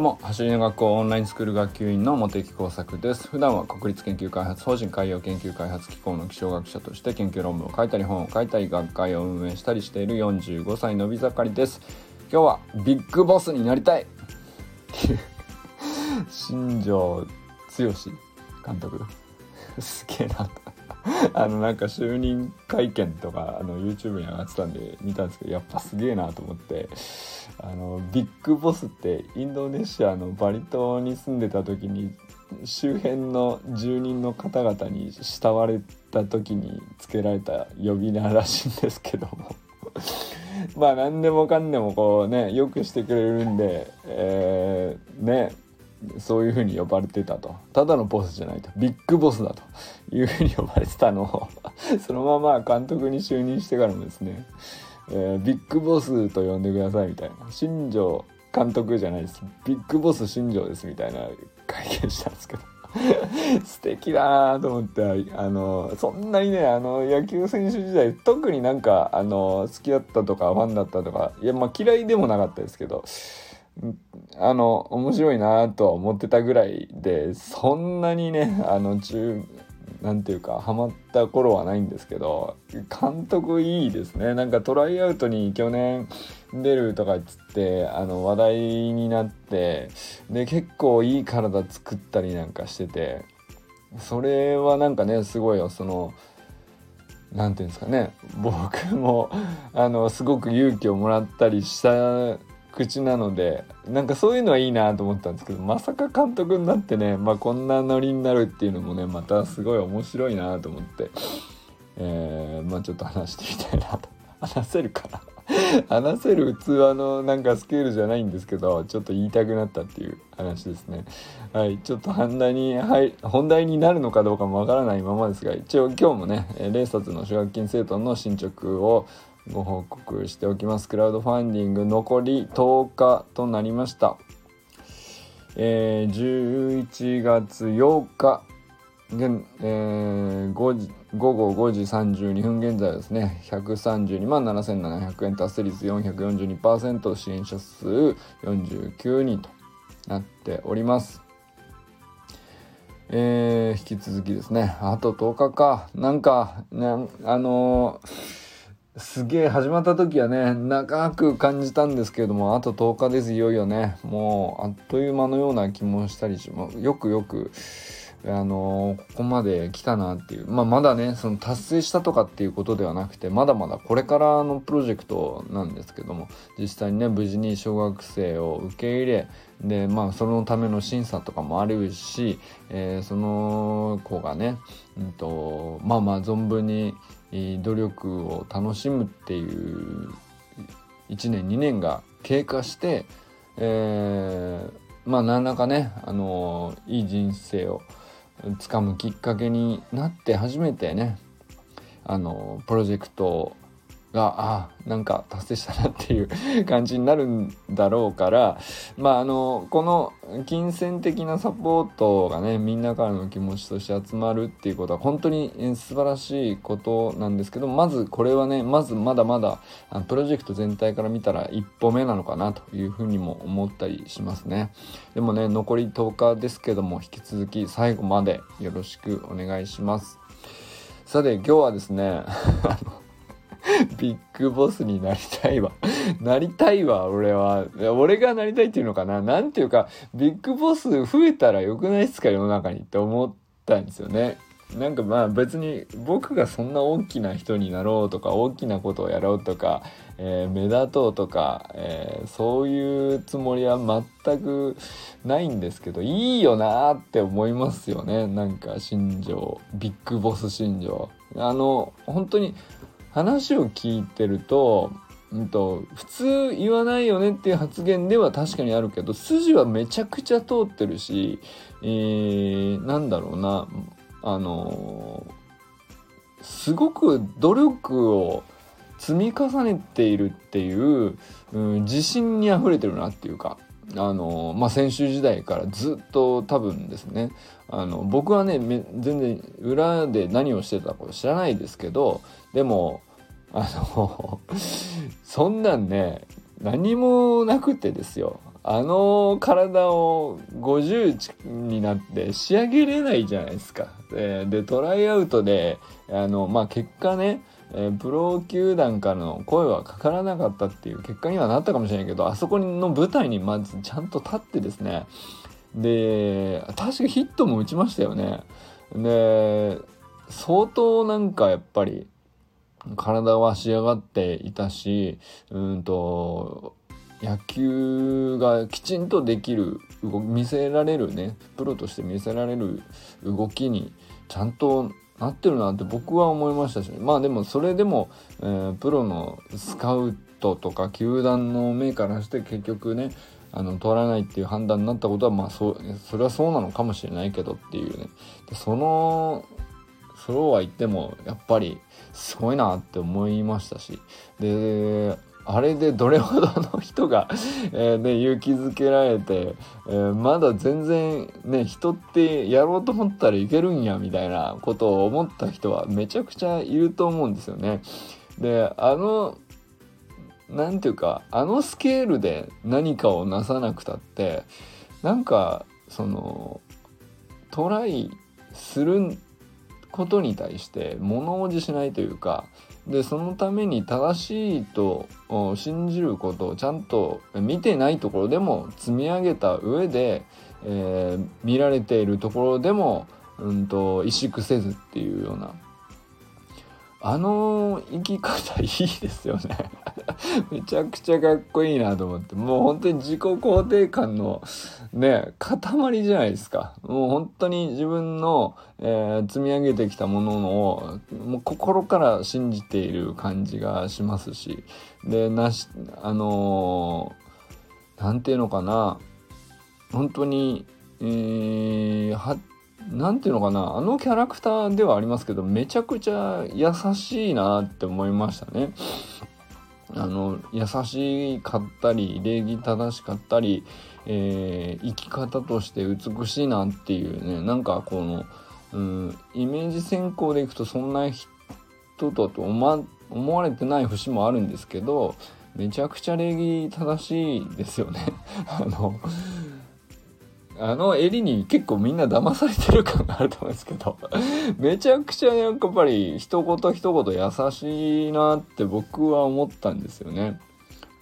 どうも走りの学校オンラインスクール学級委員の茂木耕作です。普段は国立研究開発法人海洋研究開発機構の気象学者として研究論文を書いたり本を書いたり学会を運営したりしている45歳のび盛りです。今日はビッグボスになりたい。新庄剛志監督。すげえな。あのなんか就任会見とかあの YouTube に上がってたんで見たんですけどやっぱすげえなと思って。あのビッグボスってインドネシアのバリ島に住んでた時に周辺の住人の方々に慕われた時につけられた呼び名らしいんですけども。まあ何でもかんでもこうねよくしてくれるんで、えー、ねそういうふうに呼ばれてたと。ただのボスじゃないと。ビッグボスだと。いうふうに呼ばれてたのをそのまま監督に就任してからもですね、えー、ビッグボスと呼んでくださいみたいな。新庄監督じゃないです。ビッグボス新庄ですみたいな会見したんですけど。素敵だなと思ってあのそんなにねあの野球選手時代特になんかあの好きだったとかファンだったとかいやまあ嫌いでもなかったですけどあの面白いなとは思ってたぐらいでそんなにねあの中なんていうかハマった頃はないんですけど監督いいですね。なんかトライアウトに去年出るとかっつってあの話題になってで結構いい体作ったりなんかしててそれはなんかねすごいよその何て言うんですかね僕もあのすごく勇気をもらったりした口なのでなんかそういうのはいいなと思ったんですけどまさか監督になってね、まあ、こんなノリになるっていうのもねまたすごい面白いなと思って、えー、まあちょっと話してみたいなと。話せるかな？話せる器のなんかスケールじゃないんですけどちょっと言いたくなったっていう話ですね。はいちょっと本題に、はい、本題になるのかどうかもわからないままですが一応今日もね0冊の奨学金生徒の進捗をご報告しておきます。クラウドファンディング残り10日となりました。えー、11月8日現、えー、午後5時32分現在ですね。132万7700円達成率442%支援者数49人となっております。えー、引き続きですね。あと10日か。なんかねあのーすげえ始まった時はね長く感じたんですけれどもあと10日ですいよいよね。もうあっという間のような気もしたりしもよくよくあの、ここまで来たなっていう、まあ、まだねその達成したとかっていうことではなくてまだまだこれからのプロジェクトなんですけども実際にね無事に小学生を受け入れでまあそのための審査とかもあるし、えー、その子がね、うんと、まあまあ存分に努力を楽しむっていう1年2年が経過して、えー、まあ何らかね、あのいい人生をつかむきっかけになって初めてねあのプロジェクトがあなんか達成したなっていう感じになるんだろうからまああのこの金銭的なサポートがねみんなからの気持ちとして集まるっていうことは本当に素晴らしいことなんですけどまずこれはねまずまだまだプロジェクト全体から見たら一歩目なのかなというふうにも思ったりしますね。でもね残り10日ですけども引き続き最後までよろしくお願いします。さて今日はですね ビッグボスになりたいわ。なりたいわ、俺は。俺がなりたいっていうのかな。なんていうか、ビッグボス増えたらよくないっすか、世の中にって思ったんですよね。なんかまあ別に僕がそんな大きな人になろうとか大きなことをやろうとか、えー、目立とうとか、えー、そういうつもりは全くないんですけどいいよなって思いますよねなんか新庄ビッグボス新庄あの本当に話を聞いてると,、うんと、普通言わないよねっていう発言では確かにあるけど筋はめちゃくちゃ通ってるし、えー、なんだろうなあのー、すごく努力を積み重ねているっていう、うん、自信にあふれてるなっていうか。あのまあ、先週時代からずっと多分ですねあの僕はね全然裏で何をしてたか知らないですけどでもあの そんなんね何もなくてですよあの体を50になって仕上げれないじゃないですか。ででトライアウトであの、まあ、結果ねえー、プロ球団からの声はかからなかったっていう結果にはなったかもしれないけどあそこの舞台にまずちゃんと立ってですね。で確かヒットも打ちましたよね。で相当なんかやっぱり体は仕上がっていたしうんと野球がきちんとできる見せられるねプロとして見せられる動きにちゃんとなってるなって僕は思いましたしまあでもそれでも、えー、プロのスカウトとか球団の目からして結局ねあの取らないっていう判断になったことはまあそうそれはそうなのかもしれないけどっていうね。でそのそうは言ってもやっぱりすごいなって思いましたし。であれでどれほどの人が えね、勇気づけられて、えー、まだ全然ね人ってやろうと思ったらいけるんやみたいなことを思った人はめちゃくちゃいると思うんですよね。であの何て言うかあのスケールで何かをなさなくたってなんかそのトライすることに対して物おじしないというかでそのために正しいと信じることをちゃんと見てないところでも積み上げた上で、えー、見られているところでも、うんと、萎縮せずっていうようなあの生き方いいですよね。めちゃくちゃかっこいいなと思って。もう本当に自己肯定感のね塊じゃないですか。もう本当に自分の、えー、積み上げてきたものをもう心から信じている感じがしますし。でなしあの何、ー、て言うのかな。本当に、えー、何ていうのかなあのキャラクターではありますけどめちゃくちゃ優しいなって思いましたね。あの優しかったり礼儀正しかったり、えー、生き方として美しいなっていうねなんかこの、うん、イメージ先行でいくとそんな人だと思思われてない節もあるんですけどめちゃくちゃ礼儀正しいですよね。あのあの襟に結構みんな騙されてる感があると思うんですけど めちゃくちゃやっぱり一言一言優しいなって僕は思ったんですよね。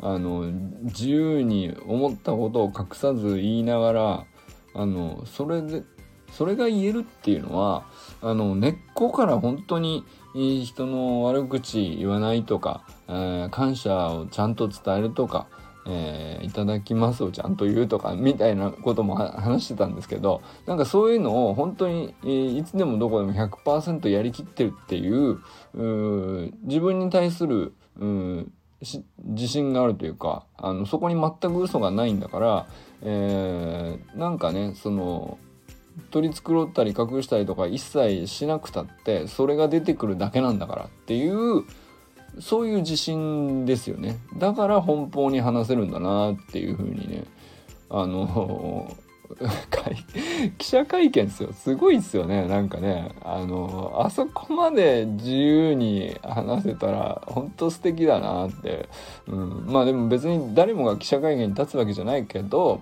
あの自由に思ったことを隠さず言いながらあのそれでそれが言えるっていうのはあの根っこから本当に人の悪口言わないとか、えー、感謝をちゃんと伝えるとかえー、いただきますをちゃんと言うとかみたいなことも話してたんですけどなんかそういうのを本当に、え、いつでもどこでも100%やりきってるっていう自分に対する自信があるというかあのそこに全く嘘がないんだから、えー、なんかねその取り繕ったり隠したりとか一切しなくたってそれが出てくるだけなんだからっていうそういう自信ですよね。だから奔放に話せるんだなっていうふうにねあの 記者会見ですよ。すごいですよね。なんかねあのあそこまで自由に話せたら本当素敵だなって、うん、まあでも別に誰もが記者会見に立つわけじゃないけど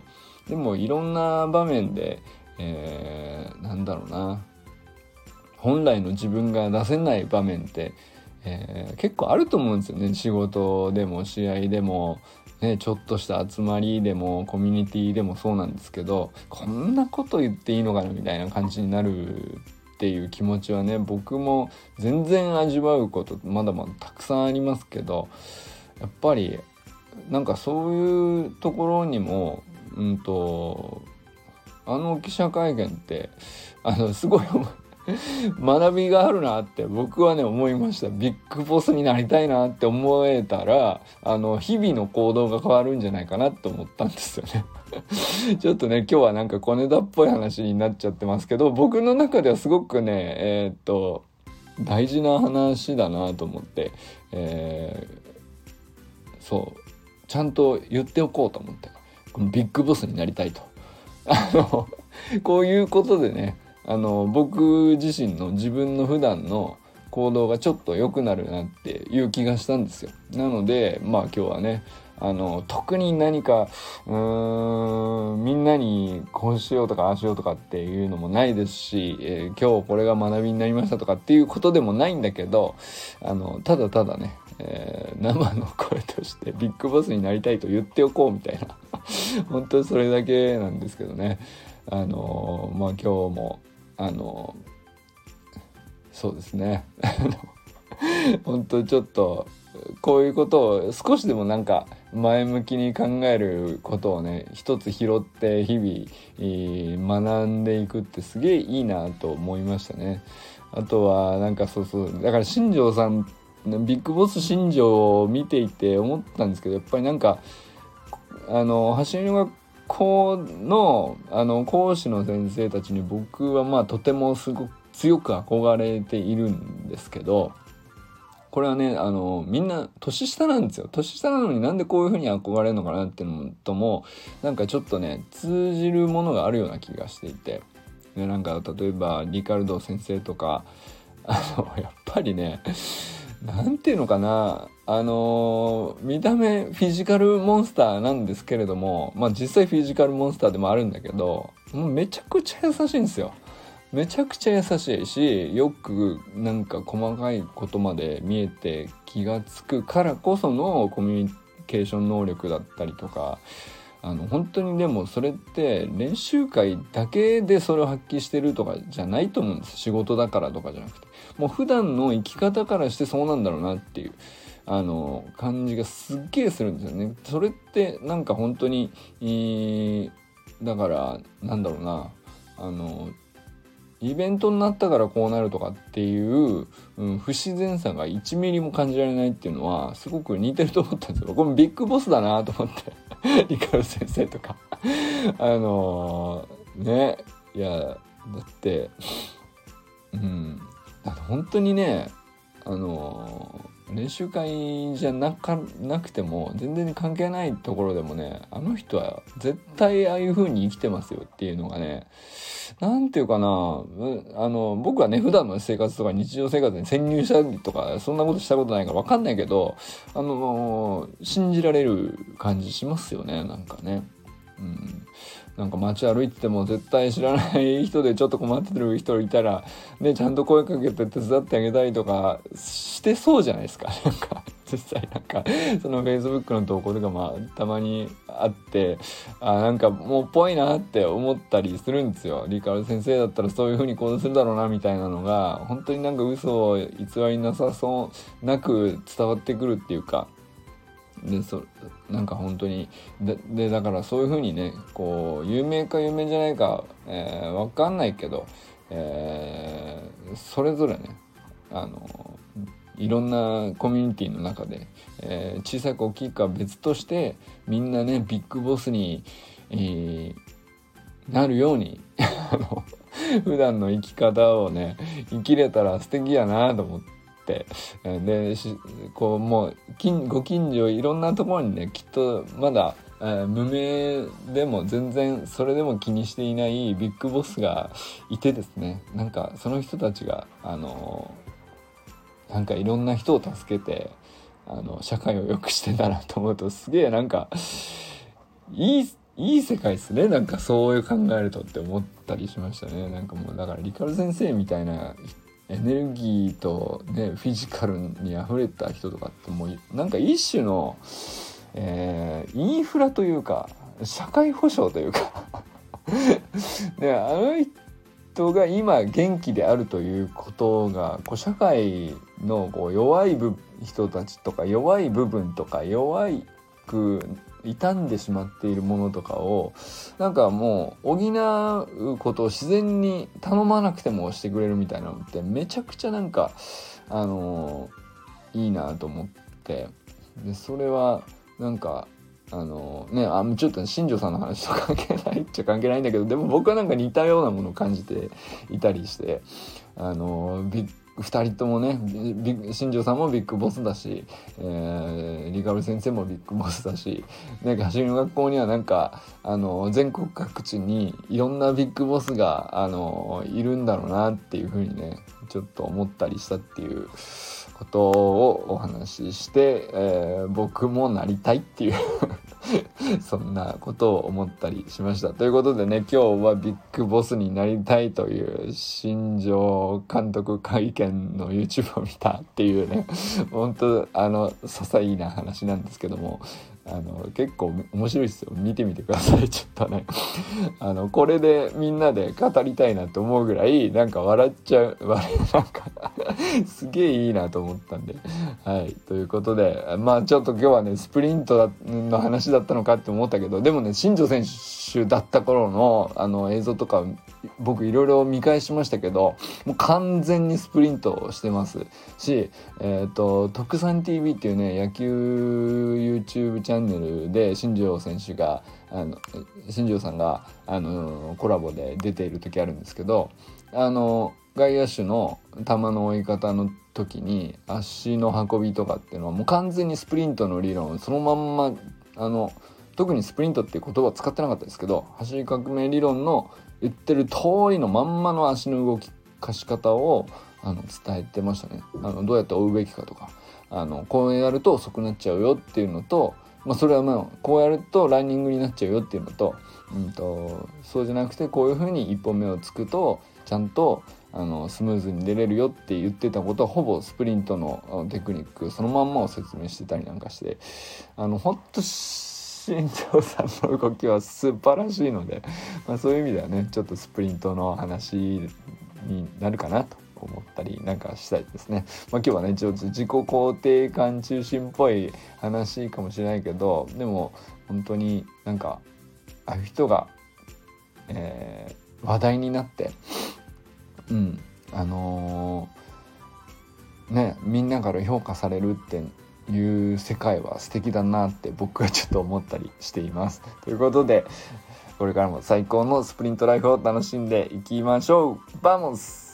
でもいろんな場面で、えー、なんだろうな。本来の自分が出せない場面ってえー、結構あると思うんですよね。仕事でも試合でも、ね、ちょっとした集まりでもコミュニティでもそうなんですけどこんなこと言っていいのかなみたいな感じになるっていう気持ちはね僕も全然味わうことまだまだたくさんありますけどやっぱりなんかそういうところにもうんとあの記者会見ってあのすごい学びがあるなって僕はね思いました。ビッグボスになりたいなって思えたらあの日々の行動が変わるんじゃないかなって思ったんですよね。ちょっとね今日はなんか小ネタっぽい話になっちゃってますけど僕の中ではすごくねえー、っと大事な話だなと思って、えー、そうちゃんと言っておこうと思ってビッグボスになりたいと。あのこういうことでねあの僕自身の自分の普段の行動がちょっと良くなるなっていう気がしたんですよ。なのでまあ今日はねあの特に何かうーんみんなにこうしようとかああしようとかっていうのもないですし、えー、今日これが学びになりましたとかっていうことでもないんだけどあのただただね、えー、生の声としてビッグボスになりたいと言っておこうみたいな 本当にそれだけなんですけどねあのまあ今日もあのそうですね 本当ちょっとこういうことを少しでもなんか前向きに考えることをね一つ拾って日々学んでいくってすげえいいなと思いましたね。あとはなんかそうそうだから新庄さんビッグボス新庄を見ていて思ったんですけどやっぱりなんかあの走りの学校のあの講師の先生たちに僕はまあとてもすごく強く憧れているんですけどこれはねあのみんな年下なんですよ。年下なのになんでこういうふうに憧れるのかなっていうのともなんかちょっとね通じるものがあるような気がしていて。でなんか例えばリカルド先生とかあのやっぱりね何ていうのかなあの見た目フィジカルモンスターなんですけれどもまあ実際フィジカルモンスターでもあるんだけどもうめちゃくちゃ優しいんですよ。めちゃくちゃ優しいしよくなんか細かいことまで見えて気が付くからこそのコミュニケーション能力だったりとかあの本当にでもそれって練習会だけでそれを発揮してるとかじゃないと思うんです仕事だからとかじゃなくて。もう普段の生き方からしてそうなんだろうなっていう。あの感じがすっげえするんですよね。それってなんか本当に、えー、だからなんだろうな。あのイベントになったからこうなるとかっていう、うん、不自然さが1ミリも感じられないっていうのはすごく似てると思ったんですよ。これビッグボスだなと思って リカル先生とか。あのー、ねいやだってうんだって本当にねあのー練習会じゃなかなくても全然関係ないところでもねあの人は絶対ああいう風に生きてますよっていうのがね何て言うかなあの僕はね普段の生活とか日常生活に潜入したりとかそんなことしたことないから分かんないけどあの信じられる感じしますよねなんかね。うんなんか街歩いてても絶対知らない人でちょっと困ってる人いたら、ね、ちゃんと声かけて手伝ってあげたりとかしてそうじゃないですか。なんか、実際なんか、その Facebook の投稿とかまあ、たまにあって、あ、なんかもうっぽいなって思ったりするんですよ。リカル先生だったらそういう風に行動するだろうなみたいなのが、本当になんか嘘を偽りなさそうなく伝わってくるっていうか、でそなんか本当にでだからそういうふうにねこう有名か有名じゃないか、えー、分かんないけど、えー、それぞれねあのいろんなコミュニティの中で、えー、小さく大きいか別としてみんなねビッグボスに、えー、なるように 普段の生き方をね生きれたら素敵やなと思って。って。でこうもうご近所いろんなところにねきっとまだえー、無名でも全然それでも気にしていないビッグボスがいてですね。なんかその人たちがあのー、なんかいろんな人を助けてあの社会を良くしてたなと思うとすげえなんかいいいい世界ですね。なんかそういう考えるとって思ったりしましたね。なんかもうだからリカル先生みたいなエネルギーとねフィジカルにあふれた人とかってもうなんか一種の、えー、インフラというか社会保障というか。であの人が今元気であるということがこう社会のこう弱い人たちとか弱い部分とか弱く傷んでしまっているものとかをなんかもう補うことを自然に頼まなくてもしてくれるみたいなのってめちゃくちゃなんかあのいいなと思ってでそれはなんかあのねあちょっと新庄さんの話と関係ないっちゃ関係ないんだけどでも僕はなんか似たようなものを感じていたりしてあのびっ2人ともね新庄さんもビッグボスだし、えー、リカル先生もビッグボスだしなんか走りの学校にはなんかあの全国各地にいろんなビッグボスがあのいるんだろうなっていうふうにねちょっと思ったりしたっていうことをお話しして、えー、僕もなりたいっていう そんなことを思ったりしました。ということでね、今日はビッグボスになりたいという新庄監督会見の YouTube を見たっていうね、本当あの、些細な話なんですけども、あの結構面白いですよ。見てみてください。ちょっとね。あのこれでみんなで語りたいなと思うぐらいなんか笑っちゃう。笑 なんかすげえいいなと思ったんで。はい。ということでまあちょっと今日はねスプリントの話だったのかって思ったけどでもね新庄選手だった頃のあの映像とか僕いろいろ見返しましたけどもう完全にスプリントをしてますしえっ、ー、と特産 TV っていうね野球 YouTube チャンネルで新庄選手があの新庄さんがあのコラボで出ている時あるんですけどあの外野手の球の追い方の時に足の運びとかっていうのはもう完全にスプリントの理論そのまんまあの特にスプリントっていう言葉使ってなかったですけど走り革命理論の言ってる通りのまんまの足の動き貸し方をあの伝えてましたね。あのどうやって追うべきかとか。あのこうやると遅くなっちゃうよっていうのと、まあ、それはまあこうやるとランニングになっちゃうよっていうのと,、うんと、そうじゃなくてこういうふうに1本目をつくとちゃんとあのスムーズに出れるよって言ってたことはほぼスプリントのテクニックそのまんまを説明してたりなんかしてあのほんとし新庄さんの動きは素晴らしいので、まあ、そういう意味ではねちょっとスプリントの話になるかなと思ったりなんかしたいですね。まあ、今日はねちょっと自己肯定感中心っぽい話かもしれないけどでも本当になんかああいう人が、えー、話題になってうんあのー、ねみんなから評価されるっていう世界は素敵だなって僕はちょっと思ったりしています。ということでこれからも最高のスプリントライフを楽しんでいきましょう Vamos